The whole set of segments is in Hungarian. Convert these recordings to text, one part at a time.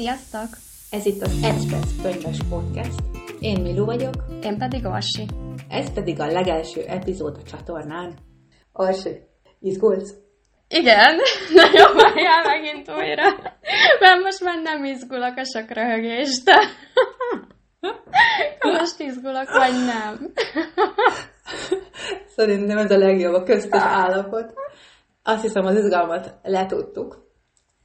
Sziasztok! Ez itt az Express könyves podcast. Én Milu vagyok. Én pedig Orsi. Ez pedig a legelső epizód a csatornán. Orsi, izgulsz? Igen, nagyon várjál megint újra. Mert most már nem izgulok a sok röhögést. Most izgulok, vagy nem? Szerintem ez a legjobb, a köztes állapot. Azt hiszem, az izgalmat letudtuk.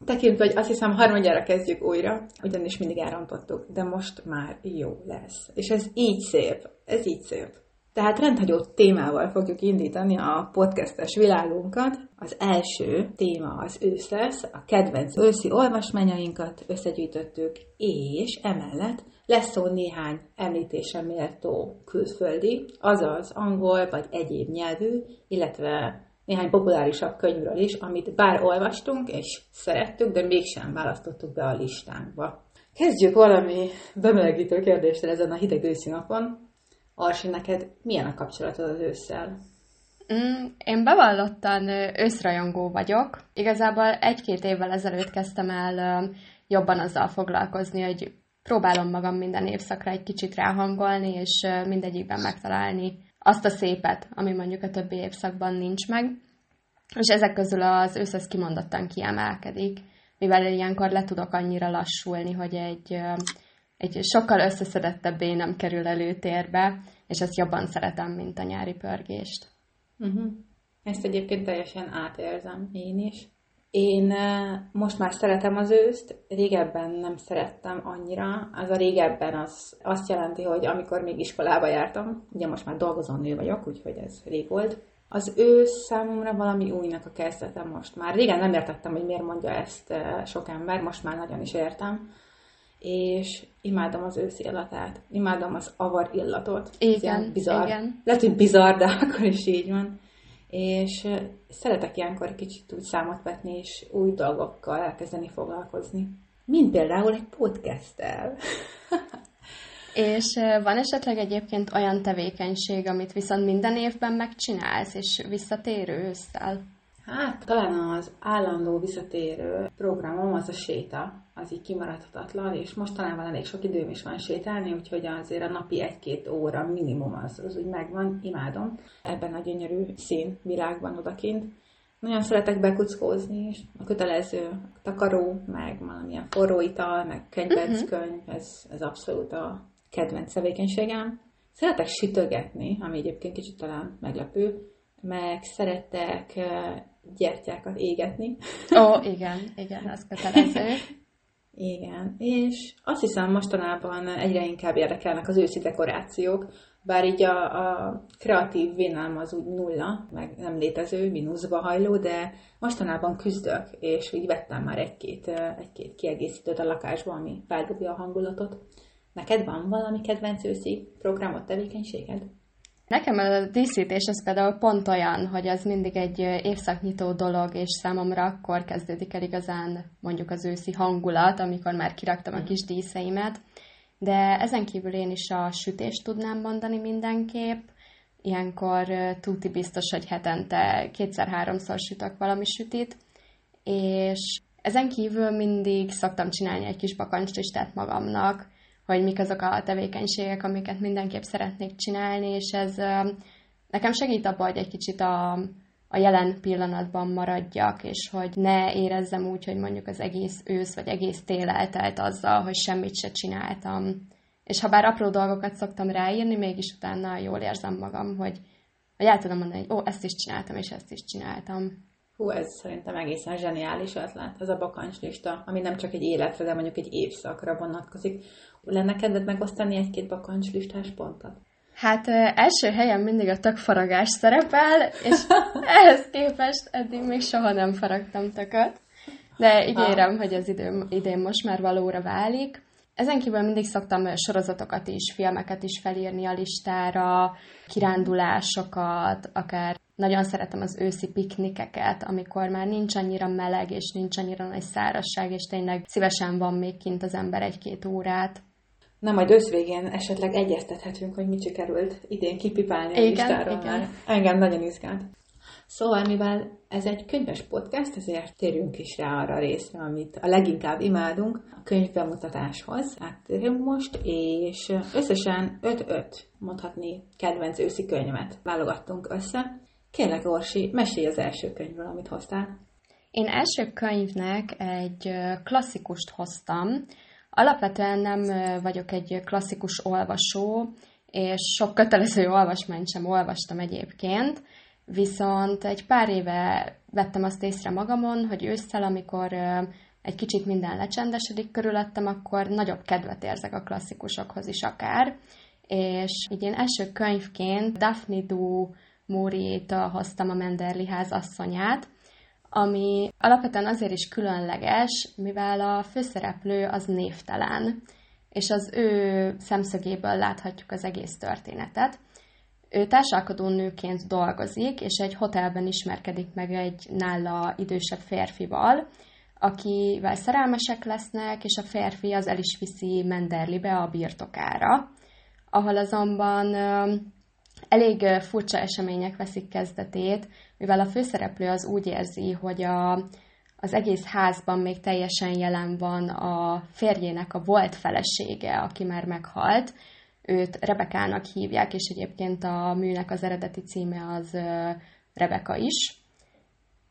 Tekintve, hogy azt hiszem harmadjára kezdjük újra, ugyanis mindig elrontottuk, de most már jó lesz. És ez így szép, ez így szép. Tehát rendhagyó témával fogjuk indítani a podcastes világunkat. Az első téma az ősz lesz, a kedvenc őszi olvasmányainkat összegyűjtöttük, és emellett lesz szó néhány említése méltó külföldi, azaz angol vagy egyéb nyelvű, illetve néhány populárisabb könyvről is, amit bár olvastunk és szerettük, de mégsem választottuk be a listánkba. Kezdjük valami bemelegítő kérdéssel ezen a hideg őszi napon. Arsi, neked milyen a kapcsolatod az ősszel? Mm, én bevallottan őszrajongó vagyok. Igazából egy-két évvel ezelőtt kezdtem el jobban azzal foglalkozni, hogy próbálom magam minden évszakra egy kicsit ráhangolni, és mindegyikben megtalálni azt a szépet, ami mondjuk a többi évszakban nincs meg. És ezek közül az összes kimondottan kiemelkedik, mivel ilyenkor le tudok annyira lassulni, hogy egy, egy sokkal összeszedettebb nem kerül előtérbe, és ezt jobban szeretem, mint a nyári pörgést. Uh-huh. Ezt egyébként teljesen átérzem én is. Én most már szeretem az őszt, régebben nem szerettem annyira. Az a régebben az azt jelenti, hogy amikor még iskolába jártam, ugye most már dolgozó nő vagyok, úgyhogy ez rég volt, az ősz számomra valami újnak a kezdete most már. Régen nem értettem, hogy miért mondja ezt sok ember, most már nagyon is értem. És imádom az ősz illatát, imádom az avar illatot. Igen, bizarr. igen. Lehet, hogy bizarr, de akkor is így van és szeretek ilyenkor kicsit úgy számot vetni, és új dolgokkal elkezdeni foglalkozni. Mint például egy podcasttel. és van esetleg egyébként olyan tevékenység, amit viszont minden évben megcsinálsz, és visszatérő ősszel? Hát, talán az állandó visszatérő programom az a séta, az így kimaradhatatlan, és mostanában elég sok időm is van sétálni, úgyhogy azért a napi egy-két óra minimum az, az úgy megvan, imádom ebben a gyönyörű szín világban odakint. Nagyon szeretek bekuckózni, és a kötelező takaró, meg valamilyen forró ital, meg kedvenc uh-huh. könyv, ez, ez abszolút a kedvenc tevékenységem. Szeretek sütögetni, ami egyébként kicsit talán meglepő, meg szeretek gyertyákat égetni. Ó, igen, igen, ez kötelező. Igen, és azt hiszem mostanában egyre inkább érdekelnek az őszi dekorációk, bár így a, a kreatív vénám az úgy nulla, meg nem létező, mínuszba hajló, de mostanában küzdök, és így vettem már egy-két, egy-két kiegészítőt a lakásba, ami feldobja a hangulatot. Neked van valami kedvenc őszi programot, tevékenységed? Nekem a díszítés az például pont olyan, hogy az mindig egy évszaknyitó dolog, és számomra akkor kezdődik el igazán mondjuk az őszi hangulat, amikor már kiraktam a kis díszeimet. De ezen kívül én is a sütést tudnám mondani mindenképp. Ilyenkor tuti biztos, hogy hetente kétszer-háromszor sütök valami sütit, és ezen kívül mindig szoktam csinálni egy kis bakancslistát magamnak, hogy mik azok a tevékenységek, amiket mindenképp szeretnék csinálni, és ez nekem segít abban, hogy egy kicsit a, a jelen pillanatban maradjak, és hogy ne érezzem úgy, hogy mondjuk az egész ősz vagy egész tél eltelt azzal, hogy semmit se csináltam. És ha bár apró dolgokat szoktam ráírni, mégis utána jól érzem magam, hogy, hogy el tudom mondani, hogy ó, ezt is csináltam, és ezt is csináltam. Hú, ez szerintem egészen zseniális ötlet, ez a bakancslista, ami nem csak egy életre, de mondjuk egy évszakra vonatkozik. Lenne kedved megosztani egy-két bakancslistás pontot? Hát első helyen mindig a tökfaragás szerepel, és ehhez képest eddig még soha nem faragtam tököt. De ígérem, hogy az idő, idén most már valóra válik. Ezen kívül mindig szoktam sorozatokat is, filmeket is felírni a listára, kirándulásokat, akár nagyon szeretem az őszi piknikeket, amikor már nincs annyira meleg, és nincs annyira nagy szárazság, és tényleg szívesen van még kint az ember egy-két órát. Na, majd összvégén esetleg egyeztethetünk, hogy mit sikerült idén kipipálni a igen, listáról. Igen. Engem nagyon izgált. Szóval, mivel ez egy könyves podcast, ezért térjünk is rá arra a részre, amit a leginkább imádunk, a könyvbemutatáshoz. Áttérünk most, és összesen 5-5 mondhatni kedvenc őszi könyvet válogattunk össze. Kérlek, Orsi, mesélj az első könyvről, amit hoztál. Én első könyvnek egy klasszikust hoztam. Alapvetően nem vagyok egy klasszikus olvasó, és sok kötelező olvasmányt sem olvastam egyébként, viszont egy pár éve vettem azt észre magamon, hogy ősszel, amikor egy kicsit minden lecsendesedik körülöttem, akkor nagyobb kedvet érzek a klasszikusokhoz is akár. És így én első könyvként Daphne du Maurier-től hoztam a Menderli ház asszonyát, ami alapvetően azért is különleges, mivel a főszereplő az névtelen, és az ő szemszögéből láthatjuk az egész történetet. Ő társalkodó nőként dolgozik, és egy hotelben ismerkedik meg egy nála idősebb férfival, akivel szerelmesek lesznek, és a férfi az el is viszi Menderlibe a birtokára, ahol azonban elég furcsa események veszik kezdetét, mivel a főszereplő az úgy érzi, hogy a, az egész házban még teljesen jelen van a férjének a volt felesége, aki már meghalt. Őt Rebekának hívják, és egyébként a műnek az eredeti címe az Rebeka is.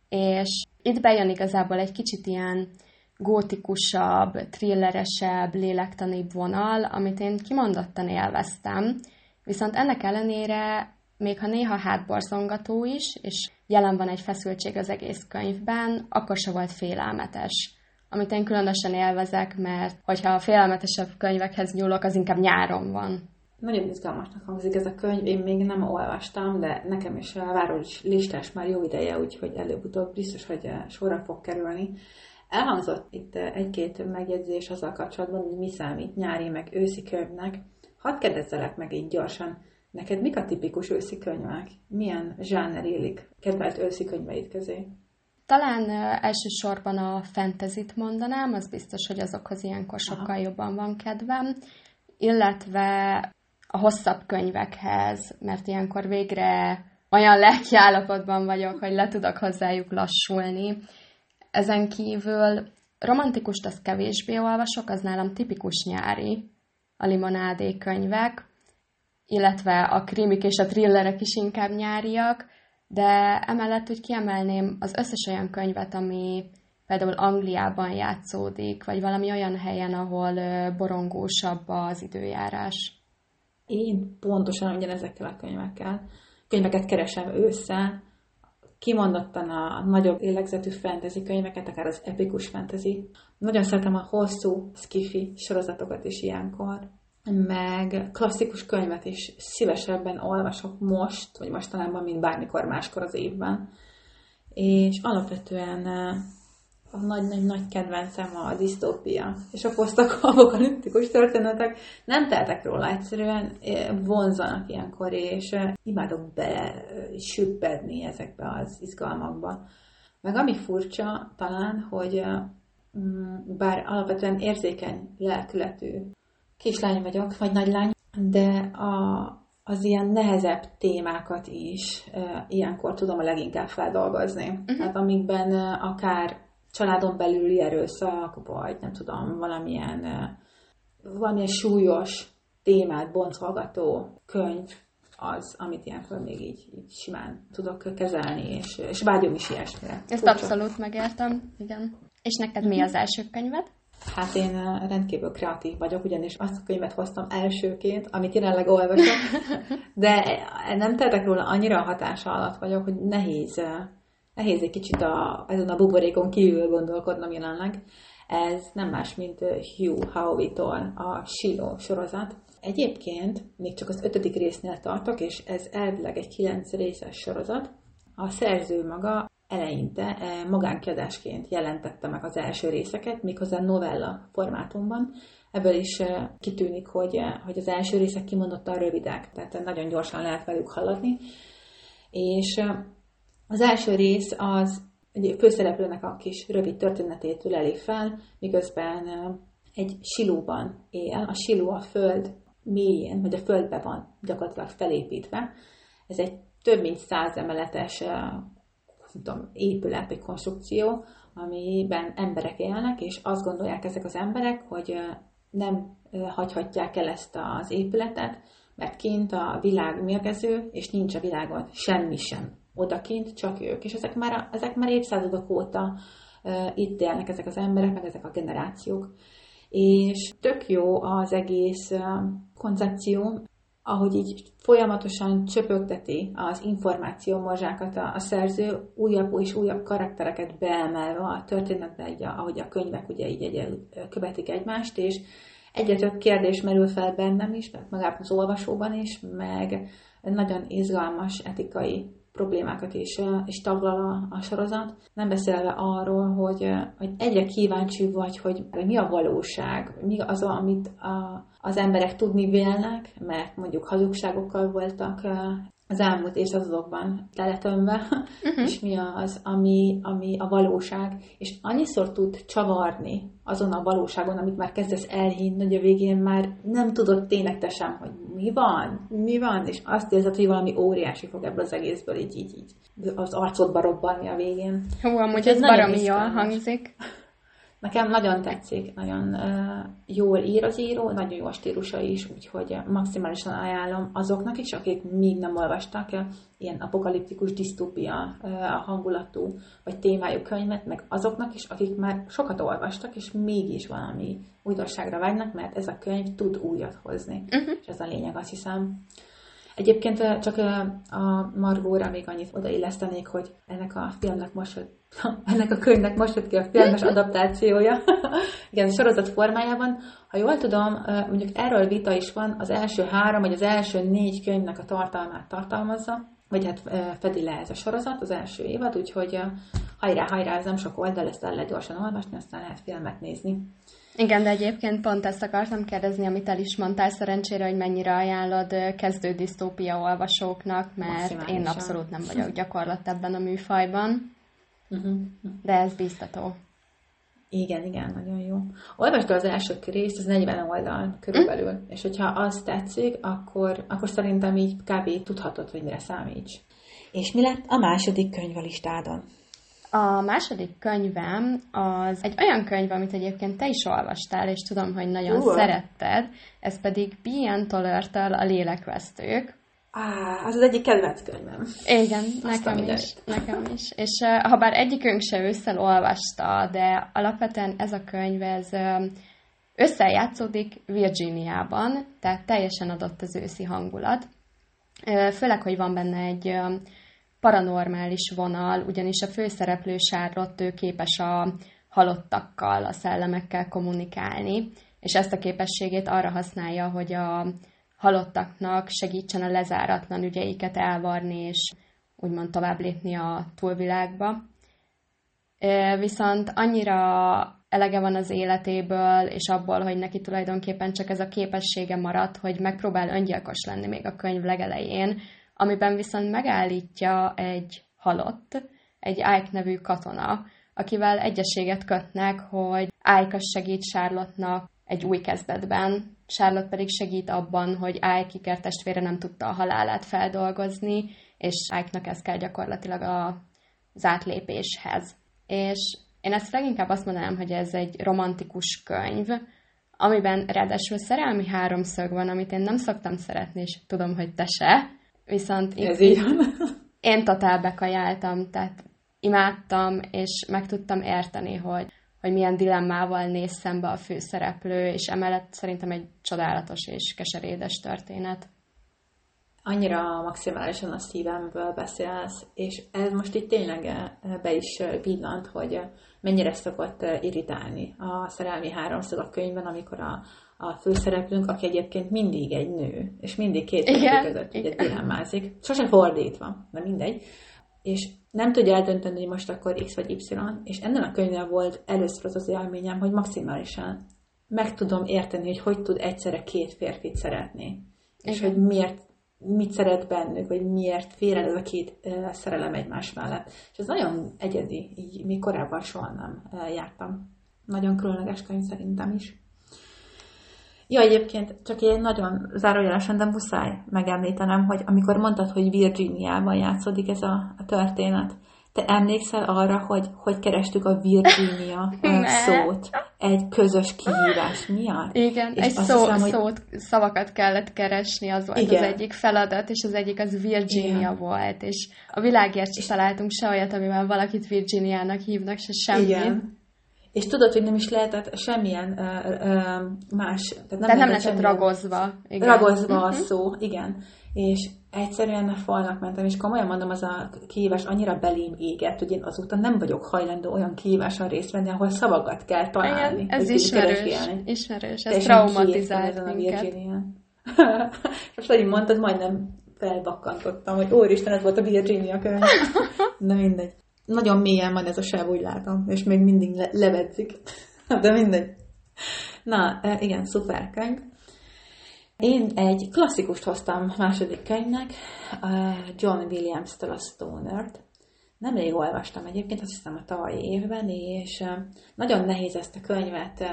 És itt bejön igazából egy kicsit ilyen gótikusabb, thrilleresebb, lélektanibb vonal, amit én kimondottan élveztem, Viszont ennek ellenére, még ha néha hátborzongató is, és jelen van egy feszültség az egész könyvben, akkor se volt félelmetes. Amit én különösen élvezek, mert hogyha a félelmetesebb könyvekhez nyúlok, az inkább nyáron van. Nagyon izgalmasnak hangzik ez a könyv, én még nem olvastam, de nekem is a város listás már jó ideje, úgyhogy előbb-utóbb biztos, hogy sorra fog kerülni. Elhangzott itt egy-két megjegyzés azzal kapcsolatban, hogy mi számít nyári meg őszi könyvnek. Hadd kérdezzelek meg így gyorsan, neked mik a tipikus őszi könyvek? Milyen zsáner élik kedvelt őszi könyveid közé? Talán elsősorban a fentezit mondanám, az biztos, hogy azokhoz ilyenkor sokkal Aha. jobban van kedvem, illetve a hosszabb könyvekhez, mert ilyenkor végre olyan lelkiállapotban vagyok, hogy le tudok hozzájuk lassulni. Ezen kívül romantikust az kevésbé olvasok, az nálam tipikus nyári, a limonádé könyvek, illetve a krimik és a thrillerek is inkább nyáriak, de emellett úgy kiemelném az összes olyan könyvet, ami például Angliában játszódik, vagy valami olyan helyen, ahol borongósabb az időjárás. Én pontosan ugyanezekkel a könyvekkel. Könyveket keresem ősszel, kimondottan a nagyobb lélegzetű fantasy könyveket, akár az epikus fantasy. Nagyon szeretem a hosszú skifi sorozatokat is ilyenkor, meg klasszikus könyvet is szívesebben olvasok most, vagy mostanában, mint bármikor máskor az évben. És alapvetően a nagy-nagy-nagy kedvencem a disztópia és a posztapokaliptikus történetek. Nem teltek róla, egyszerűen vonzanak ilyenkor, és imádok bele süppedni ezekbe az izgalmakba. Meg ami furcsa talán, hogy mm, bár alapvetően érzékeny lelkületű kislány vagyok, vagy nagylány, de a, az ilyen nehezebb témákat is e, ilyenkor tudom a leginkább feldolgozni. Uh-huh. Tehát amikben akár családon belüli erőszak, vagy nem tudom, valamilyen, valamilyen súlyos témát boncolgató könyv az, amit ilyenkor még így, így simán tudok kezelni, és, és vágyom is ilyesmire. Ezt Furcsa. abszolút megértem, igen. És neked mi az első könyved? Hát én rendkívül kreatív vagyok, ugyanis azt a könyvet hoztam elsőként, amit jelenleg olvasok, de nem tettek róla annyira a hatása alatt vagyok, hogy nehéz nehéz egy kicsit a, ezen a buborékon kívül gondolkodnom jelenleg. Ez nem más, mint Hugh Howey-tól a Shiloh sorozat. Egyébként még csak az ötödik résznél tartok, és ez elvileg egy kilenc részes sorozat. A szerző maga eleinte magánkiadásként jelentette meg az első részeket, méghozzá novella formátumban. Ebből is kitűnik, hogy, hogy az első részek kimondottan rövidek, tehát nagyon gyorsan lehet velük haladni. És az első rész az egy főszereplőnek a kis rövid történetét üleli fel, miközben egy silóban él. A siló a föld mélyén, vagy a földbe van gyakorlatilag felépítve. Ez egy több mint száz emeletes tudom, épület vagy konstrukció, amiben emberek élnek, és azt gondolják ezek az emberek, hogy nem hagyhatják el ezt az épületet, mert kint a világ mérgező, és nincs a világon semmi sem odakint, csak ők. És ezek már, ezek már évszázadok óta itt élnek ezek az emberek, meg ezek a generációk. És tök jó az egész koncepció, ahogy így folyamatosan csöpögteti az információ morzsákat a, a szerző, újabb és újabb karaktereket beemelve a történetbe, egy, ahogy a könyvek ugye így egy, követik egymást, és egyre több kérdés merül fel bennem is, meg magában az olvasóban is, meg nagyon izgalmas etikai problémákat is, is taglal a, a sorozat. Nem beszélve arról, hogy, hogy egyre kíváncsi vagy, hogy mi a valóság, mi az, amit a, az emberek tudni vélnek, mert mondjuk hazugságokkal voltak az elmúlt évszázadokban teletömve, uh-huh. és mi az, ami, ami a valóság, és annyiszor tud csavarni azon a valóságon, amit már kezdesz elhinni, hogy a végén már nem tudod tényleg te sem, hogy mi van, mi van, és azt érzed, hogy valami óriási fog ebből az egészből így, így, így az arcodba robbanni a végén. Hú, amúgy ez baromi jól hangzik. Nekem nagyon tetszik, nagyon jól ír az író, nagyon jó a stílusa is, úgyhogy maximálisan ajánlom azoknak is, akik még nem olvastak ilyen apokaliptikus disztópia hangulatú vagy témájú könyvet, meg azoknak is, akik már sokat olvastak, és mégis valami újdonságra vágynak, mert ez a könyv tud újat hozni. Uh-huh. És ez a lényeg, azt hiszem. Egyébként csak a Margóra még annyit odaillesztenék, hogy ennek a filmnek most ennek a könyvnek most jött ki a filmes adaptációja, igen, a sorozat formájában. Ha jól tudom, mondjuk erről vita is van, az első három, vagy az első négy könyvnek a tartalmát tartalmazza, vagy hát fedi le ez a sorozat, az első évad, úgyhogy hajrá, hajrá, ez nem sok oldal, ezt el lehet gyorsan olvasni, aztán lehet filmet nézni. Igen, de egyébként pont ezt akartam kérdezni, amit el is mondtál szerencsére, hogy mennyire ajánlod kezdő disztópia olvasóknak, mert én abszolút nem vagyok gyakorlat ebben a műfajban. Uh-huh. De ez biztató. Igen, igen, nagyon jó. Olvasd az első részt, az 40 oldal körülbelül, mm. és hogyha azt tetszik, akkor, akkor szerintem így kb. tudhatod, hogy mire számíts. És mi lett a második könyv a listádon? A második könyvem az egy olyan könyv, amit egyébként te is olvastál, és tudom, hogy nagyon uh. szeretted, ez pedig Bian Tollertől a Lélekvesztők. Á, az az egyik kedvenc könyvem. Igen, nekem is, nekem is. És uh, ha bár egyikünk se ősszel olvasta, de alapvetően ez a könyv, ez uh, összejátszódik Virginiában, tehát teljesen adott az őszi hangulat. Uh, főleg, hogy van benne egy uh, paranormális vonal, ugyanis a főszereplő Charlotte ő képes a halottakkal, a szellemekkel kommunikálni, és ezt a képességét arra használja, hogy a halottaknak segítsen a lezáratlan ügyeiket elvarni, és úgymond tovább lépni a túlvilágba. Viszont annyira elege van az életéből, és abból, hogy neki tulajdonképpen csak ez a képessége maradt, hogy megpróbál öngyilkos lenni még a könyv legelején, amiben viszont megállítja egy halott, egy Ike nevű katona, akivel egyességet kötnek, hogy Ike segít Charlotte-nak egy új kezdetben, Charlotte pedig segít abban, hogy Ike Iker testvére nem tudta a halálát feldolgozni, és Ike-nak ez kell gyakorlatilag a, az átlépéshez. És én ezt leginkább azt mondanám, hogy ez egy romantikus könyv, amiben ráadásul szerelmi háromszög van, amit én nem szoktam szeretni, és tudom, hogy te se, viszont ez így én totál bekajáltam, tehát imádtam, és meg tudtam érteni, hogy hogy milyen dilemmával néz szembe a főszereplő, és emellett szerintem egy csodálatos és keserédes történet. Annyira maximálisan a szívemből beszélsz, és ez most itt tényleg eh, be is eh, villant, hogy eh, mennyire szokott irritálni a szerelmi háromszög a könyvben, amikor a, a főszereplőnk, aki egyébként mindig egy nő, és mindig két férfi között ugye dilemmázik. Sose fordítva, de mindegy és nem tudja eldönteni, hogy most akkor X vagy Y, és ennél a könyvnél volt először az az élményem, hogy maximálisan meg tudom érteni, hogy hogy tud egyszerre két férfit szeretni. És hogy miért, mit szeret bennük, vagy miért fér el ez a két szerelem egymás mellett. És ez nagyon egyedi, így még korábban soha nem jártam. Nagyon különleges könyv szerintem is. Ja, egyébként csak egy nagyon zárójelesen, de muszáj megemlítenem, hogy amikor mondtad, hogy Virginiában játszódik ez a, a történet, Te emlékszel arra, hogy hogy kerestük a Virginia szót egy közös kihívás miatt? Igen, és egy szó, hiszem, hogy... szót, szavakat kellett keresni, az volt Igen. az egyik feladat, és az egyik az Virginia Igen. volt, és a világért sem találtunk se olyat, amivel valakit Virginiának hívnak, se semmi. Igen. És tudod, hogy nem is lehetett semmilyen uh, uh, más... Tehát nem, tehát nem lehetett ragozva. Igen. Ragozva uh-huh. a mhm. szó, igen. És egyszerűen a falnak mentem, és komolyan mondom, az a kihívás annyira belém égett, hogy én azóta nem vagyok hajlandó olyan kihíváson részt venni, ahol szavakat kell találni. Igen, ez ismerős, ismerős, ez traumatizált minket. Most, ahogy mondtad, majdnem felbakkantottam, hogy úristen, ez volt a Virginia könyv. De mindegy. Nagyon mélyen van ez a sáv, úgy látom, és még mindig le- levedzik. De mindegy. Na, e, igen, szuper könyv. Én egy klasszikust hoztam második könyvnek, John Williams-től a Stoner-t. Nemrég olvastam egyébként, azt hiszem a tavalyi évben, és nagyon nehéz ezt a könyvet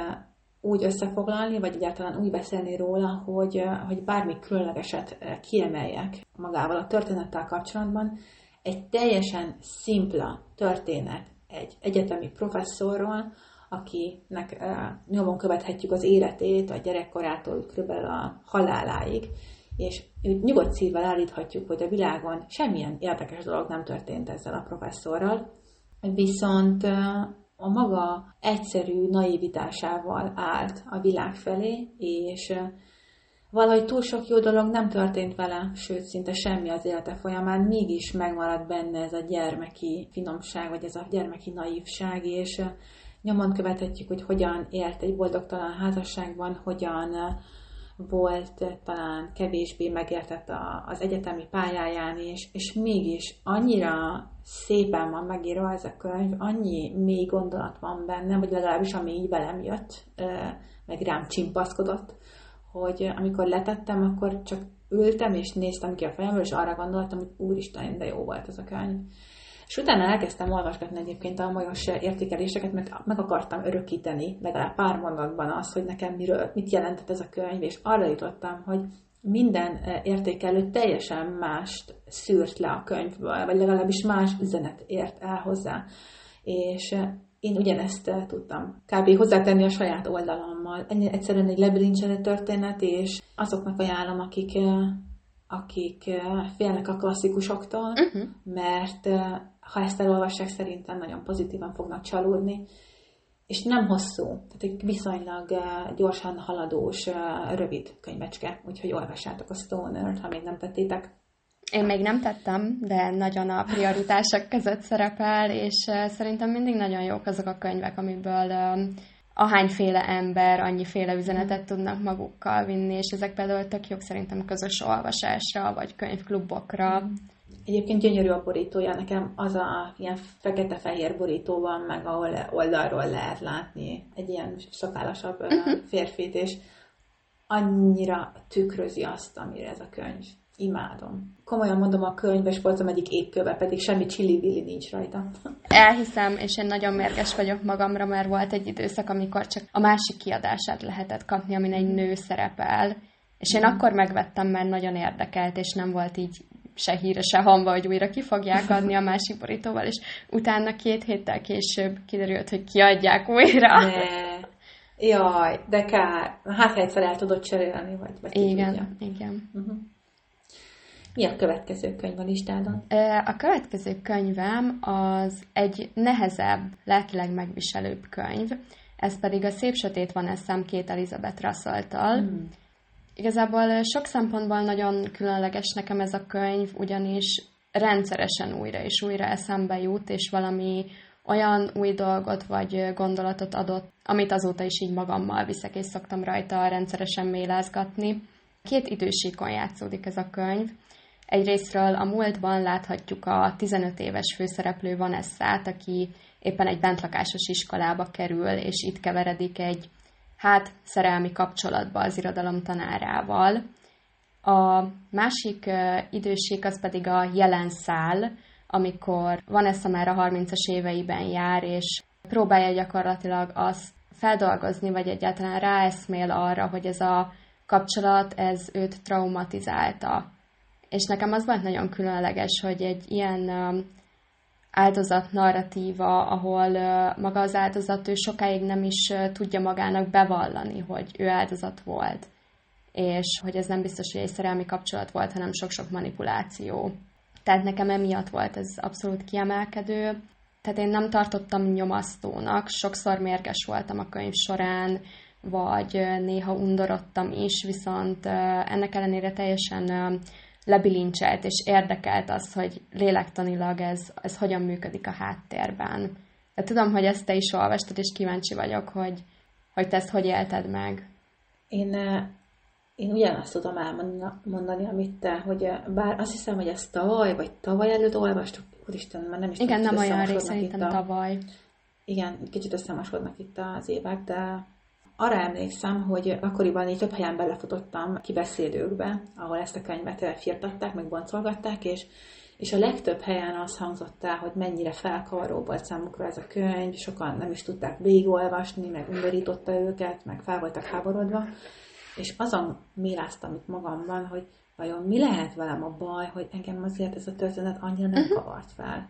úgy összefoglalni, vagy egyáltalán úgy beszélni róla, hogy, hogy bármi különlegeset kiemeljek magával a történettel kapcsolatban. Egy teljesen szimpla történet egy egyetemi professzorról, akinek nyomon követhetjük az életét a gyerekkorától kb. a haláláig, és nyugodt szívvel állíthatjuk, hogy a világon semmilyen érdekes dolog nem történt ezzel a professzorral, viszont a maga egyszerű naivitásával állt a világ felé, és valahogy túl sok jó dolog nem történt vele, sőt, szinte semmi az élete folyamán, mégis megmaradt benne ez a gyermeki finomság, vagy ez a gyermeki naívság, és nyomon követhetjük, hogy hogyan élt egy boldogtalan házasságban, hogyan volt talán kevésbé megértett az egyetemi pályáján is, és mégis annyira szépen van megírva ez a könyv, annyi mély gondolat van benne, vagy legalábbis ami így velem jött, meg rám csimpaszkodott, hogy amikor letettem, akkor csak ültem és néztem ki a fejemből, és arra gondoltam, hogy úristen, de jó volt ez a könyv. És utána elkezdtem olvasgatni egyébként a magas értékeléseket, mert meg akartam örökíteni legalább pár mondatban azt, hogy nekem miről, mit jelentett ez a könyv, és arra jutottam, hogy minden eh, értékelő teljesen mást szűrt le a könyvből, vagy legalábbis más üzenet ért el hozzá. És eh, én ugyanezt eh, tudtam kb. hozzátenni a saját oldalammal. Ennyi egyszerűen egy lebilincselő történet, és azoknak ajánlom, akik akik félnek a klasszikusoktól, uh-huh. mert ha ezt elolvassák, szerintem nagyon pozitívan fognak csalódni, és nem hosszú, tehát egy viszonylag gyorsan haladós, rövid könyvecske, úgyhogy olvassátok a Stoner-t, ha még nem tettétek. Én még nem tettem, de nagyon a prioritások között szerepel, és szerintem mindig nagyon jók azok a könyvek, amiből ahányféle ember annyiféle üzenetet tudnak magukkal vinni, és ezek például tök jók szerintem közös olvasásra, vagy könyvklubokra. Egyébként gyönyörű a borítója, nekem az a ilyen fekete-fehér borító van, meg ahol oldalról lehet látni egy ilyen szakálasabb uh-huh. férfit, és annyira tükrözi azt, amire ez a könyv. Imádom. Komolyan mondom, a könyves voltam egyik égköve, pedig semmi csili nincs rajta. Elhiszem, és én nagyon mérges vagyok magamra, mert volt egy időszak, amikor csak a másik kiadását lehetett kapni, amin egy nő szerepel. És én mm. akkor megvettem, mert nagyon érdekelt, és nem volt így se híre, se hamba, hogy újra ki fogják adni a másik borítóval, és utána két héttel később kiderült, hogy kiadják újra. Ne. Jaj, de kár. Hát egyszer el tudod cserélni, vagy, vagy Igen, tudja. igen. Uh-huh. Mi a következő könyv a listádon? A következő könyvem az egy nehezebb, lelkileg megviselőbb könyv, ez pedig a Szép Sötét van eszem két Elizabeth russell mm. Igazából sok szempontból nagyon különleges nekem ez a könyv, ugyanis rendszeresen újra és újra eszembe jut, és valami olyan új dolgot vagy gondolatot adott, amit azóta is így magammal viszek, és szoktam rajta rendszeresen mélázgatni. Két idősíkon játszódik ez a könyv. Egyrésztről a múltban láthatjuk a 15 éves főszereplő Vanessát, aki éppen egy bentlakásos iskolába kerül, és itt keveredik egy hát szerelmi kapcsolatba az irodalom tanárával. A másik időség az pedig a jelen szál, amikor Vanessa már a 30-as éveiben jár, és próbálja gyakorlatilag azt feldolgozni, vagy egyáltalán ráeszmél arra, hogy ez a kapcsolat, ez őt traumatizálta. És nekem az volt nagyon különleges, hogy egy ilyen áldozat narratíva, ahol maga az áldozat ő sokáig nem is tudja magának bevallani, hogy ő áldozat volt, és hogy ez nem biztos, hogy egy szerelmi kapcsolat volt, hanem sok-sok manipuláció. Tehát nekem emiatt volt ez abszolút kiemelkedő. Tehát én nem tartottam nyomasztónak, sokszor mérges voltam a könyv során, vagy néha undorodtam is, viszont ennek ellenére teljesen lebilincselt és érdekelt az, hogy lélektanilag ez, ez hogyan működik a háttérben. De tudom, hogy ezt te is olvastad, és kíváncsi vagyok, hogy, hogy te ezt hogy élted meg. Én, én ugyanazt tudom elmondani, amit te, hogy bár azt hiszem, hogy ezt tavaly, vagy tavaly előtt olvastuk, úristen, már nem is Igen, nem olyan rég, szerintem a, tavaly. Igen, kicsit összemasodnak itt az évek, de arra emlékszem, hogy akkoriban így több helyen belefutottam kibeszélőkbe, ahol ezt a könyvet firtatták, meg boncolgatták, és, és a legtöbb helyen az hangzott el, hogy mennyire felkavaró volt számukra ez a könyv, sokan nem is tudták végigolvasni, meg undorította őket, meg fel voltak háborodva, és azon méláztam itt magamban, hogy vajon mi lehet velem a baj, hogy engem azért ez a történet annyira nem mhm. kavart fel.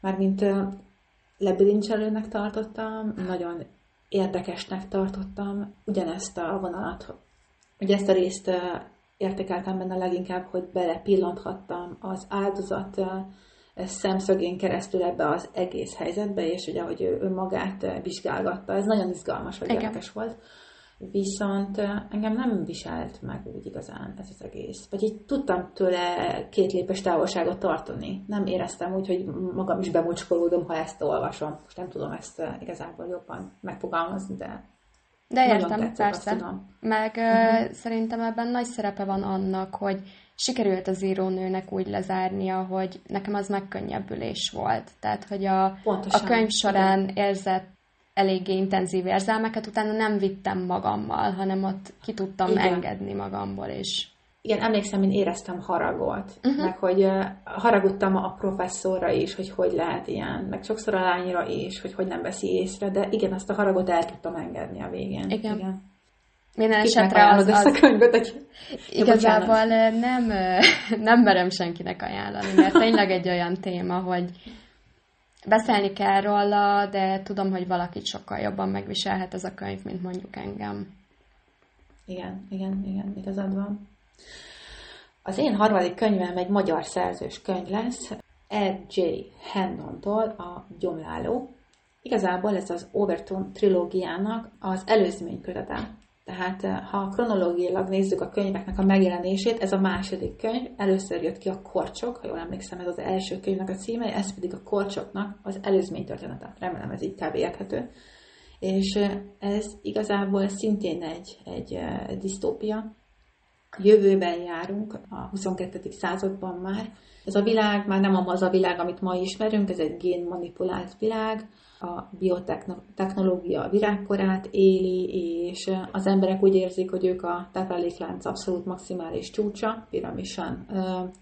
Mármint lebilincselőnek tartottam, nagyon érdekesnek tartottam ugyanezt a vonalat. Ugye ezt a részt értékeltem benne leginkább, hogy belepillanthattam az áldozat szemszögén keresztül ebbe az egész helyzetbe, és ugye, hogy ő, ő magát vizsgálgatta. Ez nagyon izgalmas, vagy érdekes volt. Viszont engem nem viselt meg úgy igazán ez az egész. Vagy így tudtam tőle két lépes távolságot tartani. Nem éreztem úgy, hogy magam is bemocskolódom, ha ezt olvasom. Most nem tudom ezt igazából jobban megfogalmazni, de de értem, tetszett, persze. Tudom. Meg uh-huh. szerintem ebben nagy szerepe van annak, hogy sikerült az írónőnek úgy lezárnia, hogy nekem az megkönnyebbülés volt. Tehát, hogy a, a könyv során érzett eléggé intenzív érzelmeket, utána nem vittem magammal, hanem ott ki tudtam Igen. engedni magamból, és igen, emlékszem, én éreztem haragot, uh-huh. meg hogy uh, haragudtam a professzorra is, hogy hogy lehet ilyen, meg sokszor a lányra is, hogy hogy nem veszi észre, de igen, azt a haragot el tudtam engedni a végén. Igen. igen. Minden esetre az, az... a könyvet, hogy... Igazából nem, nem merem senkinek ajánlani, mert tényleg egy olyan téma, hogy beszélni kell róla, de tudom, hogy valakit sokkal jobban megviselhet ez a könyv, mint mondjuk engem. Igen, igen, igen, igazad van. Az én harmadik könyvem egy magyar szerzős könyv lesz, R.J. Hendontól a Gyomláló. Igazából ez az Overton trilógiának az előzmény kötete. Tehát eh, ha kronológiailag nézzük a könyveknek a megjelenését, ez a második könyv, először jött ki a Korcsok, ha jól emlékszem, ez az első könyvnek a címe, ez pedig a Korcsoknak az előzmény története. Remélem ez így kb. érthető. És eh, ez igazából szintén egy, egy eh, disztópia. Jövőben járunk, a 22. században már. Ez a világ már nem az a világ, amit ma ismerünk, ez egy génmanipulált világ, a biotechnológia virágkorát éli, és az emberek úgy érzik, hogy ők a tápláléklánc abszolút maximális csúcsa, piramisan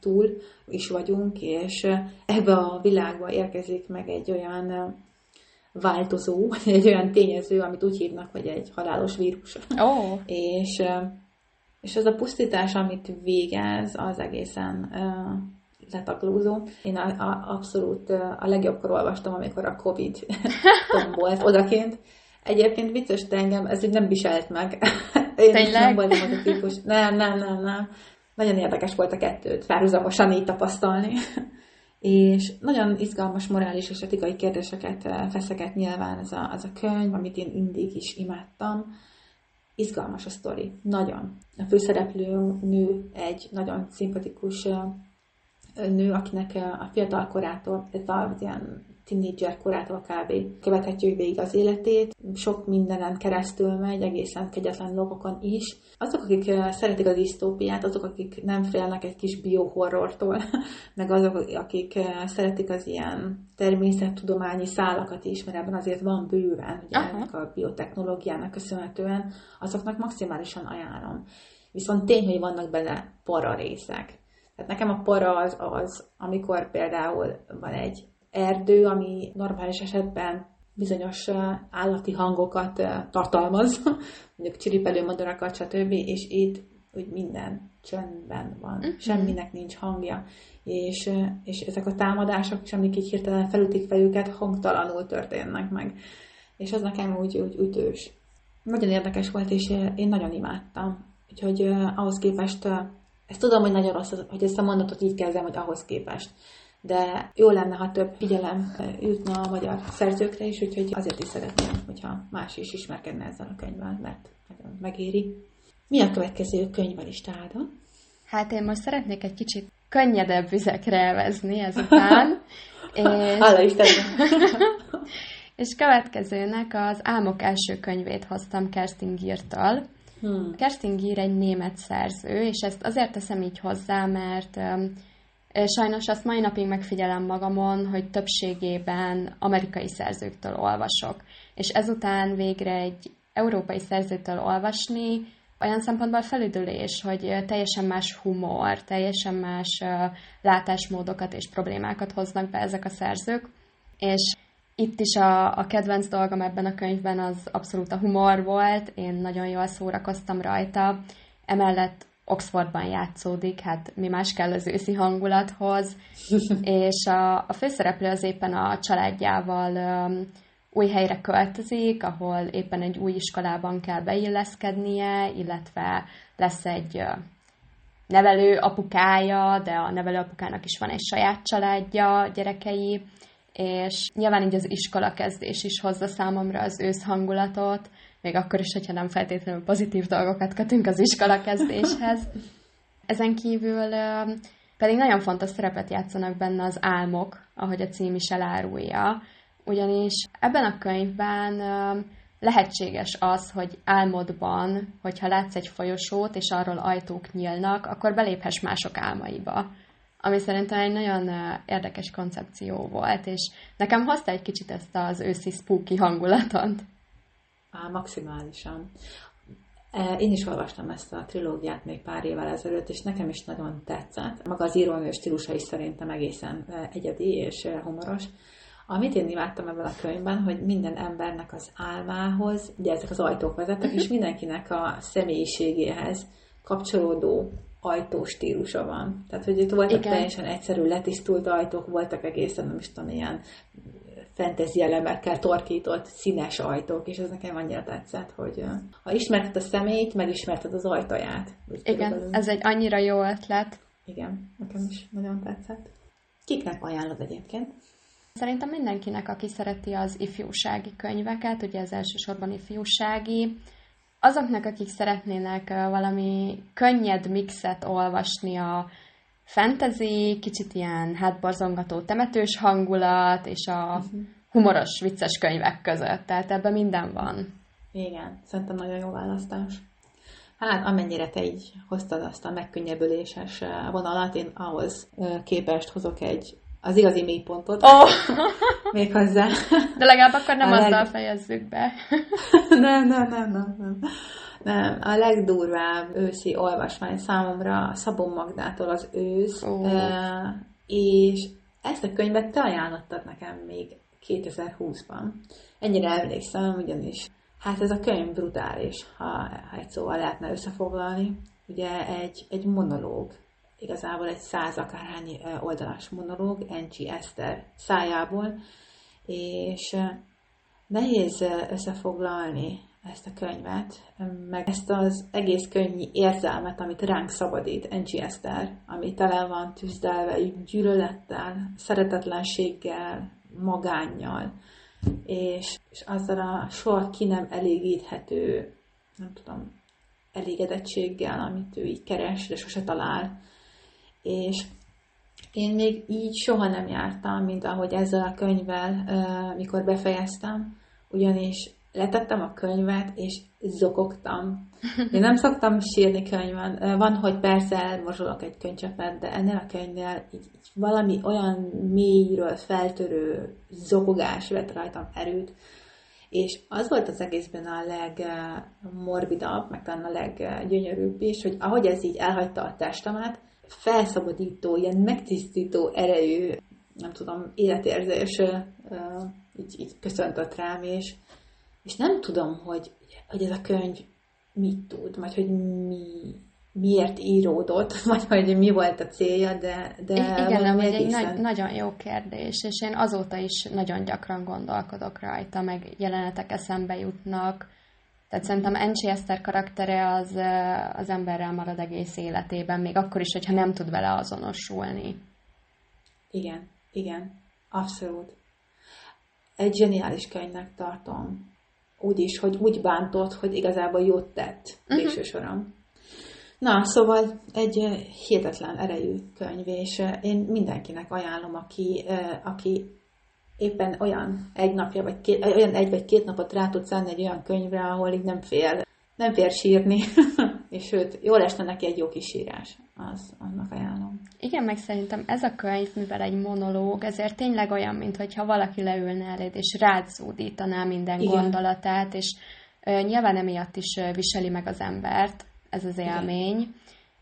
túl is vagyunk, és ebbe a világba érkezik meg egy olyan változó, egy olyan tényező, amit úgy hívnak, hogy egy halálos vírus. Oh. és, és ez a pusztítás, amit végez, az egészen letaglózó. Én a, a, abszolút a legjobbkor olvastam, amikor a Covid tombolt odakint. Egyébként vicces, de engem ez így nem viselt meg. Én Tényleg? nem voltam az a típus. Nem, nem, nem, nem. Nagyon érdekes volt a kettőt párhuzamosan így tapasztalni. és nagyon izgalmas morális és etikai kérdéseket feszeget nyilván ez a, az a könyv, amit én mindig is imádtam. Izgalmas a sztori, nagyon. A főszereplő nő egy nagyon szimpatikus nő, akinek a fiatal korától, a ilyen tínédzser korától kb. követhetjük végig az életét, sok mindenen keresztül megy, egészen kegyetlen dolgokon is. Azok, akik szeretik a disztópiát, azok, akik nem félnek egy kis biohorrortól, meg azok, akik szeretik az ilyen természettudományi szálakat is, mert ebben azért van bőven, ugye ennek a biotechnológiának köszönhetően, azoknak maximálisan ajánlom. Viszont tény, hogy vannak benne para részek. Tehát nekem a para az az, amikor például van egy erdő, ami normális esetben bizonyos állati hangokat tartalmaz, mondjuk csiripelő madarakat, stb. És itt úgy minden csöndben van, uh-huh. semminek nincs hangja, és, és ezek a támadások is, amik így hirtelen felütik fel őket, hangtalanul történnek meg. És az nekem úgy, úgy ütős. Nagyon érdekes volt, és én nagyon imádtam. Úgyhogy ahhoz képest, ezt tudom, hogy nagyon rossz, hogy ezt a mondatot így kezdem, hogy ahhoz képest. De jó lenne, ha több figyelem jutna a magyar szerzőkre is, úgyhogy azért is szeretném, hogyha más is ismerkedne ezzel a könyvvel, mert nagyon megéri. Mi a következő könyv a listádon? Hát én most szeretnék egy kicsit könnyedebb vizekre elvezni ezután. és... Hála és következőnek az Álmok első könyvét hoztam Kerstin Gírtól. Hmm. Kerstin Gír egy német szerző, és ezt azért teszem így hozzá, mert um, sajnos azt mai napig megfigyelem magamon, hogy többségében amerikai szerzőktől olvasok. És ezután végre egy európai szerzőtől olvasni, olyan szempontból felüdülés, hogy teljesen más humor, teljesen más látásmódokat és problémákat hoznak be ezek a szerzők, és itt is a, a kedvenc dolgom ebben a könyvben az abszolút a humor volt, én nagyon jól szórakoztam rajta, emellett Oxfordban játszódik, hát mi más kell az őszi hangulathoz, és a, a főszereplő az éppen a családjával um, új helyre költözik, ahol éppen egy új iskolában kell beilleszkednie, illetve lesz egy nevelő apukája, de a nevelő apukának is van egy saját családja, gyerekei, és nyilván így az iskola kezdés is hozza számomra az ősz hangulatot, még akkor is, hogyha nem feltétlenül pozitív dolgokat kötünk az iskola kezdéshez. Ezen kívül pedig nagyon fontos szerepet játszanak benne az álmok, ahogy a cím is elárulja, ugyanis ebben a könyvben lehetséges az, hogy álmodban, hogyha látsz egy folyosót, és arról ajtók nyílnak, akkor beléphess mások álmaiba. Ami szerintem egy nagyon érdekes koncepció volt, és nekem hozta egy kicsit ezt az őszi spooky hangulatot. Á, maximálisan. E, én is olvastam ezt a trilógiát még pár évvel ezelőtt, és nekem is nagyon tetszett. Maga az írónő stílusa is szerintem egészen egyedi és humoros. Amit én imádtam ebben a könyvben, hogy minden embernek az álmához, ugye ezek az ajtók vezettek, és mindenkinek a személyiségéhez kapcsolódó ajtóstílusa van. Tehát, hogy itt voltak Igen. teljesen egyszerű, letisztult ajtók, voltak egészen, nem is tudom, ilyen fantasy elemekkel torkított színes ajtók, és ez nekem annyira tetszett, hogy ha ismerted a személyt, megismerted az ajtaját. Igen, körülbelül. ez egy annyira jó ötlet. Igen, nekem is nagyon tetszett. Kiknek ajánlod egyébként? Szerintem mindenkinek, aki szereti az ifjúsági könyveket, ugye ez elsősorban ifjúsági, azoknak, akik szeretnének valami könnyed mixet olvasni a fantasy, kicsit ilyen hátborzongató temetős hangulat, és a uh-huh. humoros, vicces könyvek között. Tehát ebben minden van. Igen, szerintem nagyon jó választás. Hát amennyire te így hoztad azt a megkönnyebbüléses vonalat, én ahhoz képest hozok egy az igazi mélypontot. Oh. Még hozzá. De legalább akkor nem a azzal leg... fejezzük be. nem, nem, nem, nem, nem. Nem, a legdurvább őszi olvasmány számomra Szabon Magdától az ősz, oh. és ezt a könyvet te ajánlottad nekem még 2020-ban. Ennyire emlékszem, ugyanis hát ez a könyv brutális, ha, ha egy szóval lehetne összefoglalni. Ugye egy, egy monológ igazából egy száz akárhány oldalas monológ Encsi Eszter szájából, és nehéz összefoglalni ezt a könyvet, meg ezt az egész könyvi érzelmet, amit ránk szabadít Encsi Eszter, ami tele van tűzdelve gyűlölettel, szeretetlenséggel, magánnyal, és, és azzal a soha ki nem elégíthető, nem tudom, elégedettséggel, amit ő így keres, de sose talál és én még így soha nem jártam, mint ahogy ezzel a könyvvel, mikor befejeztem, ugyanis letettem a könyvet, és zokogtam. Én nem szoktam sírni könyvben. Van, hogy persze elmorzsolok egy könycsepet, de ennél a könyvnél így, így valami olyan mélyről feltörő zokogás vett rajtam erőt, és az volt az egészben a legmorbidabb, meg talán a leggyönyörűbb is, hogy ahogy ez így elhagyta a testemet, felszabadító, ilyen megtisztító erejű, nem tudom, életérzés így, így köszöntött rám, és, és nem tudom, hogy, hogy ez a könyv mit tud, vagy hogy mi, miért íródott, vagy hogy mi volt a célja, de, de Igen, nem, egy nagy, nagyon jó kérdés, és én azóta is nagyon gyakran gondolkodok rajta, meg jelenetek eszembe jutnak, tehát szerintem Encsi Eszter karaktere az, az emberrel marad egész életében, még akkor is, hogyha nem tud vele azonosulni. Igen, igen, abszolút. Egy zseniális könyvnek tartom. Úgy is, hogy úgy bántott, hogy igazából jót tett uh-huh. végső soron. Na, szóval egy hihetetlen erejű könyv, és én mindenkinek ajánlom, aki, aki éppen olyan egy napja, vagy két, olyan egy vagy két napot rá tudsz szállni egy olyan könyvre, ahol így nem fél, nem fél sírni, és sőt, jól esne neki egy jó kis sírás. Az, annak ajánlom. Igen, meg szerintem ez a könyv, mivel egy monológ, ezért tényleg olyan, mintha valaki leülne eléd, és rád zúdítaná minden Igen. gondolatát, és ö, nyilván emiatt is ö, viseli meg az embert ez az élmény. Igen.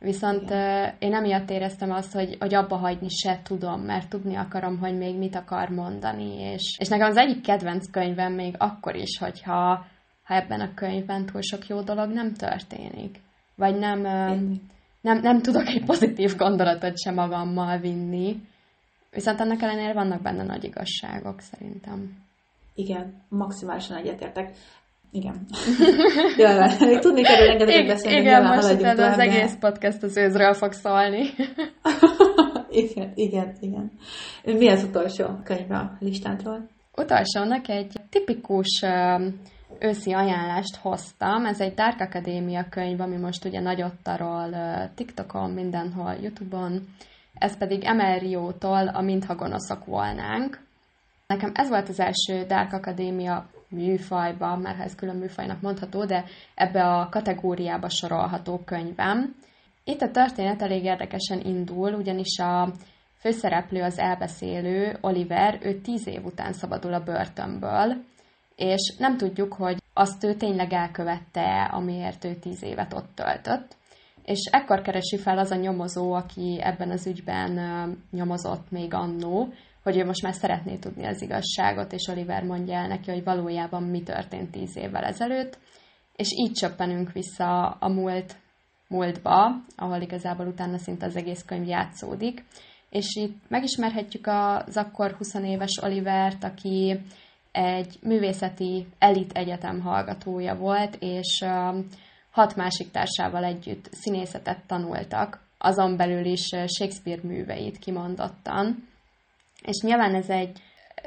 Viszont én emiatt éreztem azt, hogy, hogy abba hagyni se tudom, mert tudni akarom, hogy még mit akar mondani. És, és nekem az egyik kedvenc könyvem még akkor is, hogyha ha ebben a könyvben túl sok jó dolog nem történik. Vagy nem, nem, nem tudok egy pozitív gondolatot sem magammal vinni. Viszont ennek ellenére vannak benne nagy igazságok, szerintem. Igen, maximálisan egyetértek. Igen. Jaj, még tudni kell rengeteget beszélni. Igen, most tovább, az egész podcast az őzről fog szólni. igen, igen, igen. Mi az utolsó könyv a listádról? Utolsónak egy tipikus őszi ajánlást hoztam. Ez egy Dark Academia könyv, ami most ugye nagyot tarol TikTokon, mindenhol, Youtube-on. Ez pedig Emelriótól a Mintha gonoszok volnánk. Nekem ez volt az első Dark Academia műfajba, mert ez külön műfajnak mondható, de ebbe a kategóriába sorolható könyvem. Itt a történet elég érdekesen indul, ugyanis a főszereplő az elbeszélő, Oliver, ő tíz év után szabadul a börtönből, és nem tudjuk, hogy azt ő tényleg elkövette, amiért ő tíz évet ott töltött. És ekkor keresi fel az a nyomozó, aki ebben az ügyben nyomozott még annó, hogy ő most már szeretné tudni az igazságot, és Oliver mondja el neki, hogy valójában mi történt tíz évvel ezelőtt, és így csöppenünk vissza a múlt, múltba, ahol igazából utána szinte az egész könyv játszódik, és itt megismerhetjük az akkor 20 éves Olivert, aki egy művészeti elit egyetem hallgatója volt, és hat másik társával együtt színészetet tanultak, azon belül is Shakespeare műveit kimondottan. És nyilván ez egy,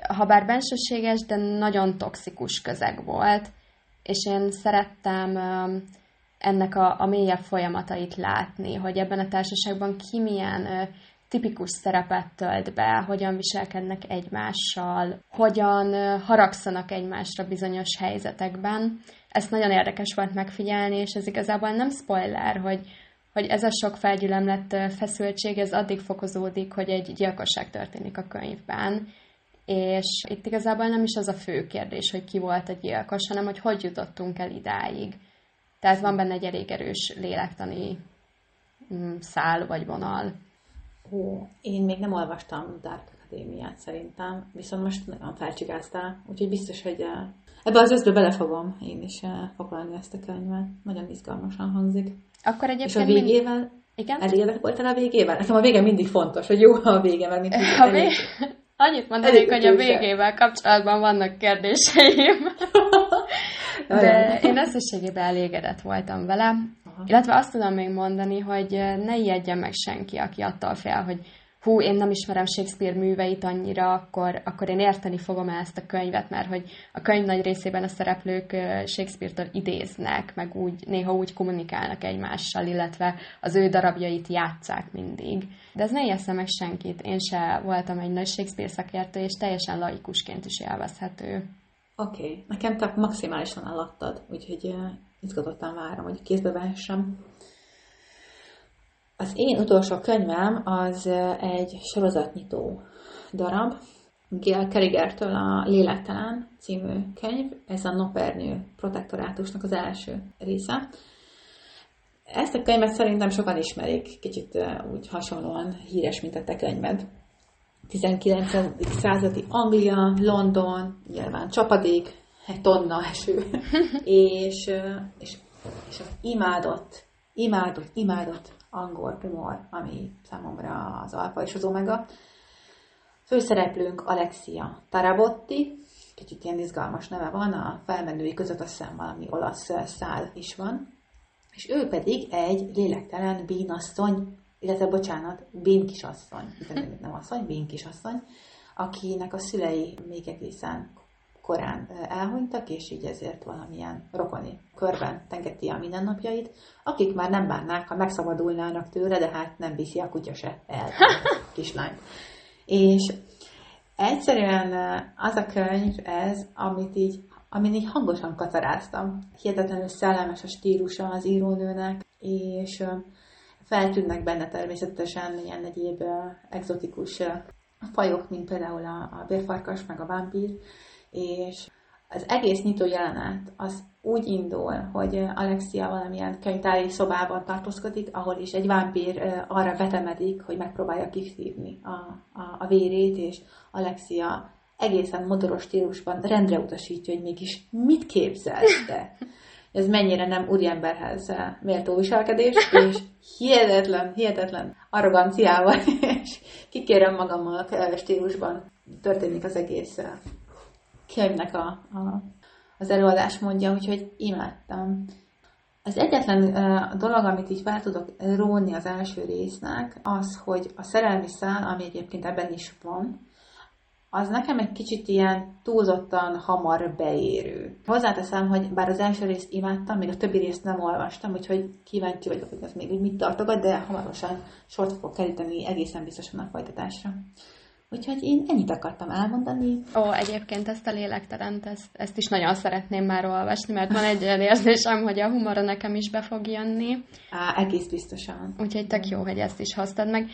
ha bár bensőséges, de nagyon toxikus közeg volt, és én szerettem ennek a, a mélyebb folyamatait látni, hogy ebben a társaságban ki milyen tipikus szerepet tölt be, hogyan viselkednek egymással, hogyan haragszanak egymásra bizonyos helyzetekben. Ezt nagyon érdekes volt megfigyelni, és ez igazából nem spoiler, hogy, hogy ez a sok felgyülemlett feszültség, ez addig fokozódik, hogy egy gyilkosság történik a könyvben, és itt igazából nem is az a fő kérdés, hogy ki volt a gyilkos, hanem hogy hogy jutottunk el idáig. Tehát van benne egy elég erős lélektani mm, szál vagy vonal. Ó, én még nem olvastam Dark Akadémiát szerintem, viszont most nagyon felcsigáztál, úgyhogy biztos, hogy ebbe az összbe belefogom én is eh, foglalni ezt a könyvet. Nagyon izgalmasan hangzik. Akkor egyébként... És a végével... Mind... Igen? Elégedett voltál a végével? Nekem a vége mindig fontos, hogy jó a vége, mert mint a elég... Annyit mondanék, hogy a végével kapcsolatban vannak kérdéseim. De én összességében elégedett voltam vele. Aha. Illetve azt tudom még mondani, hogy ne ijedjen meg senki, aki attól fél, hogy hú, én nem ismerem Shakespeare műveit annyira, akkor, akkor én érteni fogom ezt a könyvet, mert hogy a könyv nagy részében a szereplők Shakespeare-től idéznek, meg úgy, néha úgy kommunikálnak egymással, illetve az ő darabjait játszák mindig. De ez ne ijessze meg senkit. Én se voltam egy nagy Shakespeare szakértő, és teljesen laikusként is élvezhető. Oké, okay. nekem te maximálisan eladtad, úgyhogy izgatottan várom, hogy kézbe vehessem. Az én utolsó könyvem az egy sorozatnyitó darab, Gail Kerigertől a Lélektelen című könyv, ez a Nopernő protektorátusnak az első része. Ezt a könyvet szerintem sokan ismerik, kicsit úgy hasonlóan híres, mint a te könyved. 19. századi Anglia, London, nyilván csapadék, egy tonna eső, és, és, és az imádott imádott, imádott angol humor, ami számomra az alfa és az omega. Főszereplőnk Alexia Tarabotti, kicsit ilyen izgalmas neve van, a felmenői között azt hiszem valami olasz szál is van, és ő pedig egy lélektelen bínasszony, illetve bocsánat, bínkisasszony, nem asszony, bínkisasszony, akinek a szülei még egészen korán elhunytak, és így ezért valamilyen rokoni körben tengeti a mindennapjait, akik már nem bánnák, ha megszabadulnának tőle, de hát nem viszi a kutya se el a kislányt. És egyszerűen az a könyv ez, amit így, amin így hangosan kacaráztam. Hihetetlenül szellemes a stílusa az írónőnek, és feltűnnek benne természetesen ilyen egyéb exotikus fajok, mint például a, a bérfarkas, meg a vámpír, és az egész nyitó jelenet az úgy indul, hogy Alexia valamilyen könyvtári szobában tartózkodik, ahol is egy vámpír arra vetemedik, hogy megpróbálja kiszívni a, a, a vérét, és Alexia egészen modoros stílusban rendre utasítja, hogy mégis mit képzelsz te? Ez mennyire nem úriemberhez méltó viselkedés, és hihetetlen, hihetetlen arroganciával, és kikérem magammal stílusban történik az egész könyvnek a, a, az előadás mondja, úgyhogy imádtam. Az egyetlen uh, dolog, amit így fel tudok róni az első résznek, az, hogy a szerelmi szál, ami egyébként ebben is van, az nekem egy kicsit ilyen túlzottan hamar beérő. Hozzáteszem, hogy bár az első részt imádtam, még a többi részt nem olvastam, úgyhogy kíváncsi vagyok, hogy ez még úgy mit tartogat, de hamarosan sort fogok keríteni egészen biztosan a folytatásra. Úgyhogy én ennyit akartam elmondani. Ó, egyébként ezt a lélekterent, ezt, ezt is nagyon szeretném már olvasni, mert van egy olyan érzésem, hogy a humora nekem is be fog jönni. Á, egész biztosan. Úgyhogy tök jó, hogy ezt is hoztad meg.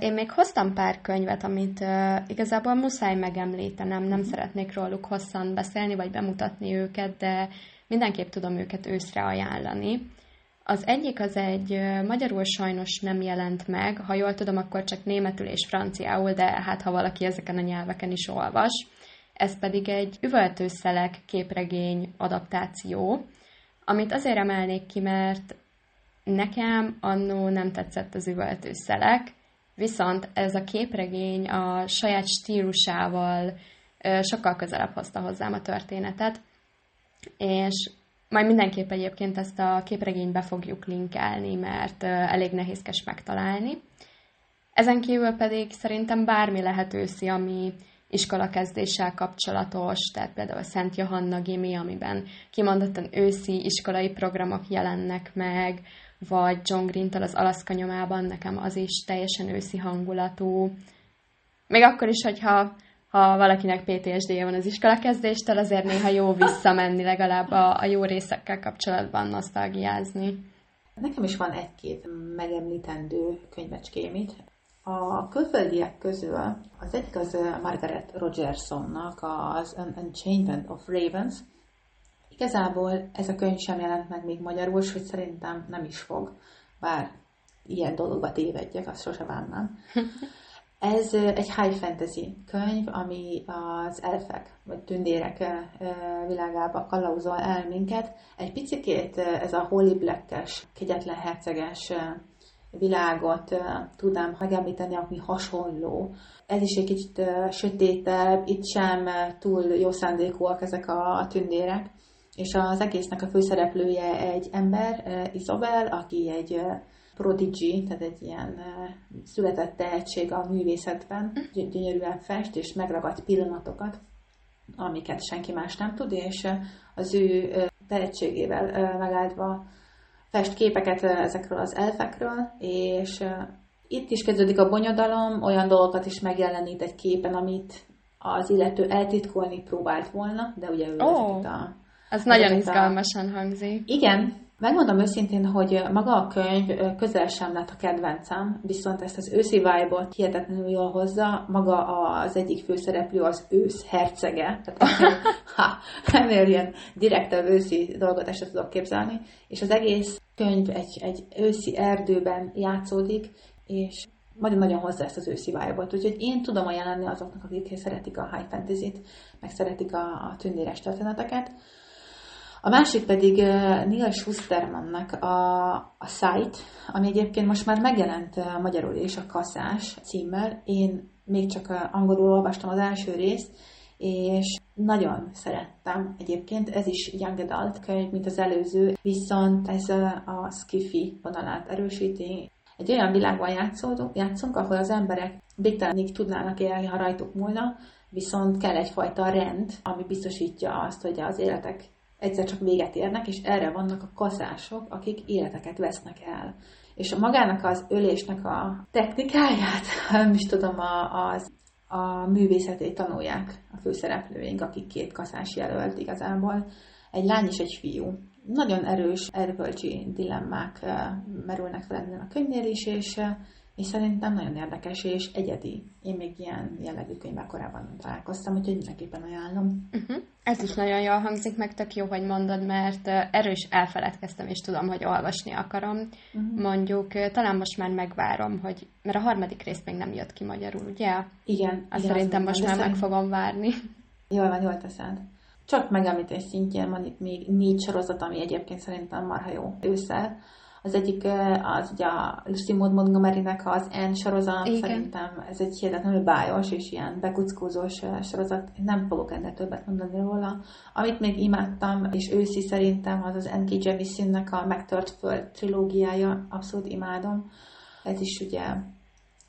Én még hoztam pár könyvet, amit uh, igazából muszáj megemlítenem, nem mm. szeretnék róluk hosszan beszélni, vagy bemutatni őket, de mindenképp tudom őket őszre ajánlani. Az egyik az egy magyarul sajnos nem jelent meg, ha jól tudom, akkor csak németül és franciául, de hát ha valaki ezeken a nyelveken is olvas. Ez pedig egy üvöltőszelek képregény adaptáció, amit azért emelnék ki, mert nekem annó nem tetszett az üvöltőszelek, viszont ez a képregény a saját stílusával sokkal közelebb hozta hozzám a történetet, és majd mindenképp egyébként ezt a képregényt be fogjuk linkelni, mert elég nehézkes megtalálni. Ezen kívül pedig szerintem bármi lehet őszi, ami iskolakezdéssel kapcsolatos, tehát például a Szent Johanna Gimi, amiben kimondottan őszi iskolai programok jelennek meg, vagy John Green-től az Alaszka nyomában, nekem az is teljesen őszi hangulatú. Még akkor is, hogyha ha valakinek PTSD-je van az iskolakezdéstől, azért néha jó visszamenni legalább a, a jó részekkel kapcsolatban nosztalgiázni. Nekem is van egy-két megemlítendő könyvecském itt. A külföldiek közül az egyik az Margaret Rogersonnak az Unchained of Ravens. Igazából ez a könyv sem jelent meg még magyarul, hogy szerintem nem is fog, bár ilyen dologba tévedjek, azt sose bánnám. Ez egy high fantasy könyv, ami az elfek, vagy tündérek világába kalauzol el minket. Egy picikét ez a Holy Black-es, kegyetlen herceges világot tudnám megemlíteni, ami hasonló. Ez is egy kicsit sötétebb, itt sem túl jó szándékúak ezek a tündérek. És az egésznek a főszereplője egy ember, Isabel, aki egy prodigy, tehát egy ilyen született tehetség a művészetben, gyönyörűen fest, és megragad pillanatokat, amiket senki más nem tud, és az ő tehetségével megáldva fest képeket ezekről az elfekről, és itt is kezdődik a bonyodalom, olyan dolgokat is megjelenít egy képen, amit az illető eltitkolni próbált volna, de ugye ő oh, a... Ez nagyon izgalmasan a... hangzik. Igen, Megmondom őszintén, hogy maga a könyv közel sem lett a kedvencem, viszont ezt az őszi vibe-ot hihetetlenül jól hozza. Maga az egyik főszereplő az ősz hercege, tehát ha, ennél ilyen direktebb őszi dolgot ezt tudok képzelni, és az egész könyv egy, egy őszi erdőben játszódik, és nagyon-nagyon hozza ezt az őszi vibe-ot. Úgyhogy én tudom ajánlani azoknak, akik szeretik a high fantasy-t, meg szeretik a, a tündéres történeteket. A másik pedig Neil Schustermannak a, a Sight, ami egyébként most már megjelent magyarul is a Kaszás címmel. Én még csak angolul olvastam az első részt, és nagyon szerettem egyébként, ez is Young Adult könyv, mint az előző, viszont ez a, skiffy vonalát erősíti. Egy olyan világban játszunk, játszunk, ahol az emberek végtelenig tudnának élni, ha rajtuk múlna, viszont kell egyfajta rend, ami biztosítja azt, hogy az életek egyszer csak véget érnek, és erre vannak a kaszások, akik életeket vesznek el. És a magának az ölésnek a technikáját, nem is tudom, a, az a művészetét tanulják a főszereplőink, akik két kaszás jelölt igazából. Egy lány és egy fiú. Nagyon erős erkölcsi dilemmák merülnek fel ezen a könyvnél is, és és szerintem nagyon érdekes és egyedi. Én még ilyen jellegű könyvvel korábban találkoztam, úgyhogy mindenképpen ajánlom. Uh-huh. Ez is nagyon jól hangzik, meg tök jó, hogy mondod, mert erős elfeledkeztem, és tudom, hogy olvasni akarom. Uh-huh. Mondjuk talán most már megvárom, hogy, mert a harmadik rész még nem jött ki magyarul, ugye? Igen. Azt igen, szerintem most már szerint... meg fogom várni. Jól van, jól teszed. Csak megemlítés szintjén van itt még négy sorozat, ami egyébként szerintem marha jó ősszel. Az egyik az ugye a Lucy Maud Montgomery-nek az N sorozat, Igen. szerintem ez egy hihetetlenül bájos és ilyen bekuckózós sorozat, nem fogok ennél többet mondani róla. Amit még imádtam, és őszi szerintem, az az N.K. Jemisinnek a Megtört Föld trilógiája, abszolút imádom. Ez is ugye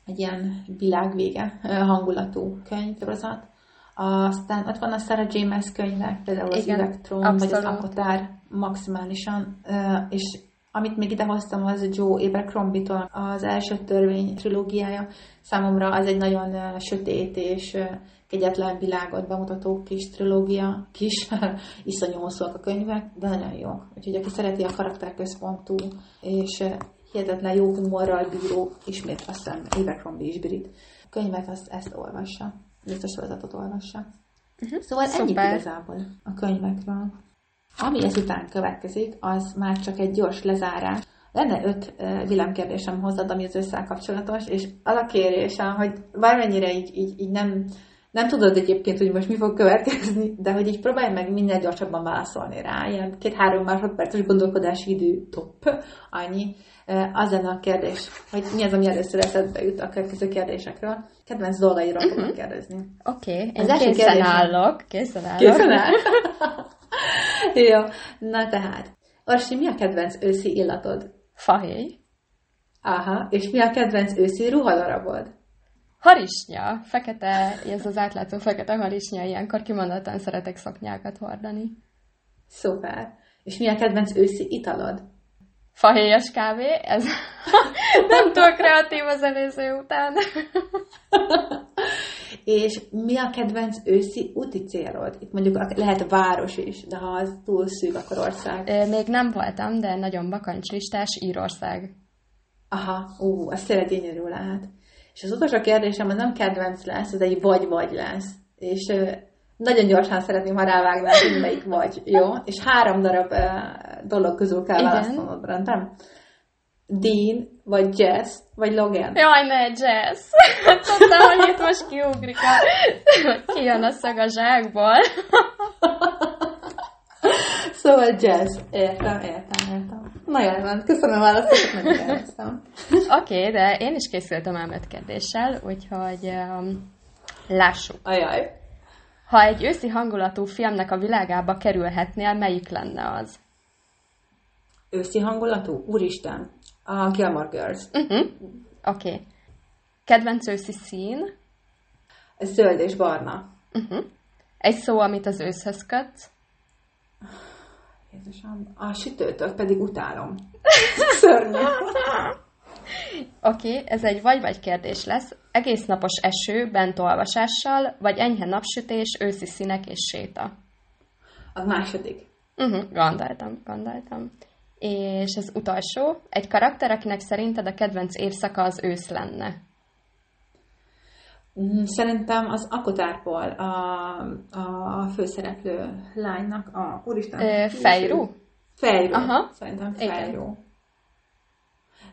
egy ilyen világvége hangulatú könyvsorozat. Aztán ott van a Sarah James könyvek, például az Igen, Electron, abszolút. vagy az Akotár maximálisan, és amit még idehoztam, az Joe Abercrombie-tól az első törvény trilógiája. Számomra az egy nagyon sötét és kegyetlen világot bemutató kis trilógia, kis, iszonyú hosszúak a könyvek, de nagyon jók. Úgyhogy aki szereti a karakterközpontú és hihetetlen jó humorral bíró, ismét azt hiszem Abercrombie is brit könyvet, azt, ezt olvassa. Biztos sorozatot olvassa. Uh-huh. Szóval ennyi igazából a könyvekről. Ami ezután következik, az már csak egy gyors lezárás. Lenne öt villámkérdésem hozzád, ami az össze kapcsolatos, és alakérésem, hogy bármennyire így, így, így nem, nem tudod egyébként, hogy most mi fog következni, de hogy így próbálj meg minél gyorsabban válaszolni rá, ilyen két-három másodperces gondolkodási idő top, annyi. Az lenne a kérdés, hogy mi az, ami először eszedbe jut a következő kérdésekről. Kedvenc dolgairól uh-huh. fogok kérdezni. Oké, okay. én készen kérdésem... állok. Készen állok. Készen áll? Jó, na tehát. Orsi, mi a kedvenc őszi illatod? Fahéj. Aha, és mi a kedvenc őszi ruhadarabod? Harisnya, fekete, ez az átlátszó fekete harisnya, ilyenkor kimondottan szeretek szoknyákat hordani. Szuper. És mi a kedvenc őszi italod? Fahéjas kávé, ez nem túl kreatív az előző után. És mi a kedvenc őszi úti célod? Itt mondjuk lehet város is, de ha az túl szűk, akkor ország. Még nem voltam, de nagyon bakancslistás Írország. Aha, ú, ez tényleg gyönyörű lehet. És az utolsó kérdésem az nem kedvenc lesz, ez egy vagy-vagy lesz. És nagyon gyorsan szeretném, ha rávágnál, hogy melyik vagy, jó? És három darab dolog közül kell választanod, rendben? Dean, vagy Jess, vagy Logan? Jaj, ne, Jess! Tudtam, hogy itt most kiugrik a... Kijön a szög a zsákból. szóval Jess, értem, értem, értem. Na jól van, köszönöm a válaszokat, nagyon Oké, okay, de én is készültem elmet kérdéssel, úgyhogy um, lássuk. Ajaj. Ha egy őszi hangulatú filmnek a világába kerülhetnél, melyik lenne az? Őszi hangulatú? Úristen, a Gilmore Girls. Uh-huh. Oké. Okay. Kedvenc őszi szín? Zöld és barna. Uh-huh. Egy szó, amit az őszhöz kötsz? Jézusom, a sütőtől pedig utálom. Szörnyű. Oké, okay, ez egy vagy-vagy kérdés lesz. Egész napos eső, bent olvasással, vagy enyhe napsütés, őszi színek és séta? A második. Uh-huh, gondoltam, gondoltam. És az utolsó, egy karakter, akinek szerinted a kedvenc évszaka az ősz lenne. Mm, szerintem az Akotárból a, a főszereplő lánynak, a úristen... Ö, Fejrú? Fejrú. Aha. Szerintem Fejrú. Igen.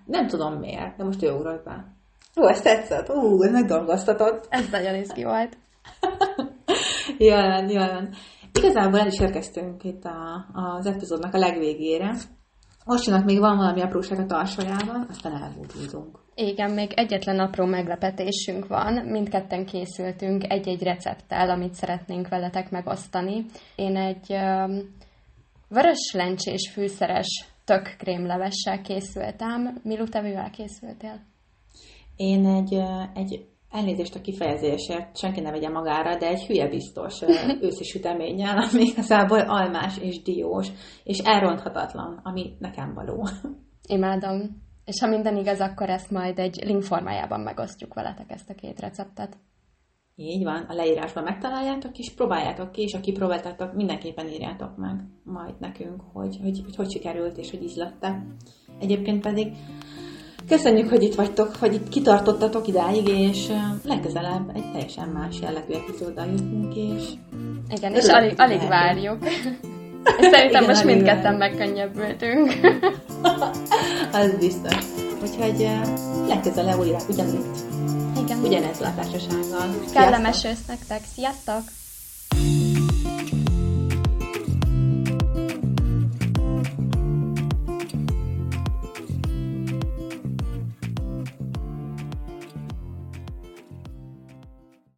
Nem tudom miért, de most ő ugrott be. Ó, ezt tetszett. Ú, ez megdolgoztatott. Ez nagyon izgi volt. jelen, jelen. Igazából el is érkeztünk itt a, az epizódnak a legvégére. Most még van valami apróság a tarsajában, aztán elbúcsúzunk. Igen, még egyetlen apró meglepetésünk van. Mindketten készültünk egy-egy recepttel, amit szeretnénk veletek megosztani. Én egy um, vörös lencsés fűszeres tök krémlevessel készültem. Milu, te mivel készültél? Én egy, egy elnézést a kifejezésért, senki ne vegye magára, de egy hülye biztos őszi süteménnyel, ami igazából almás és diós, és elronthatatlan, ami nekem való. Imádom. És ha minden igaz, akkor ezt majd egy link formájában megosztjuk veletek ezt a két receptet. Így van, a leírásban megtaláljátok, és próbáljátok ki, és aki próbáltátok, mindenképpen írjátok meg majd nekünk, hogy hogy, hogy, hogy sikerült, és hogy ízlette. Egyébként pedig köszönjük, hogy itt vagytok, hogy itt kitartottatok idáig, és legközelebb egy teljesen más jellegű epizóddal jutunk, és... Igen, és alig, alig várjuk. És szerintem Igen, most mindketten megkönnyebbültünk. Az biztos. Úgyhogy legközelebb újra ugyanitt. Igen. Ugyanezzel a társasággal. Kellemes ősz nektek. Sziasztok!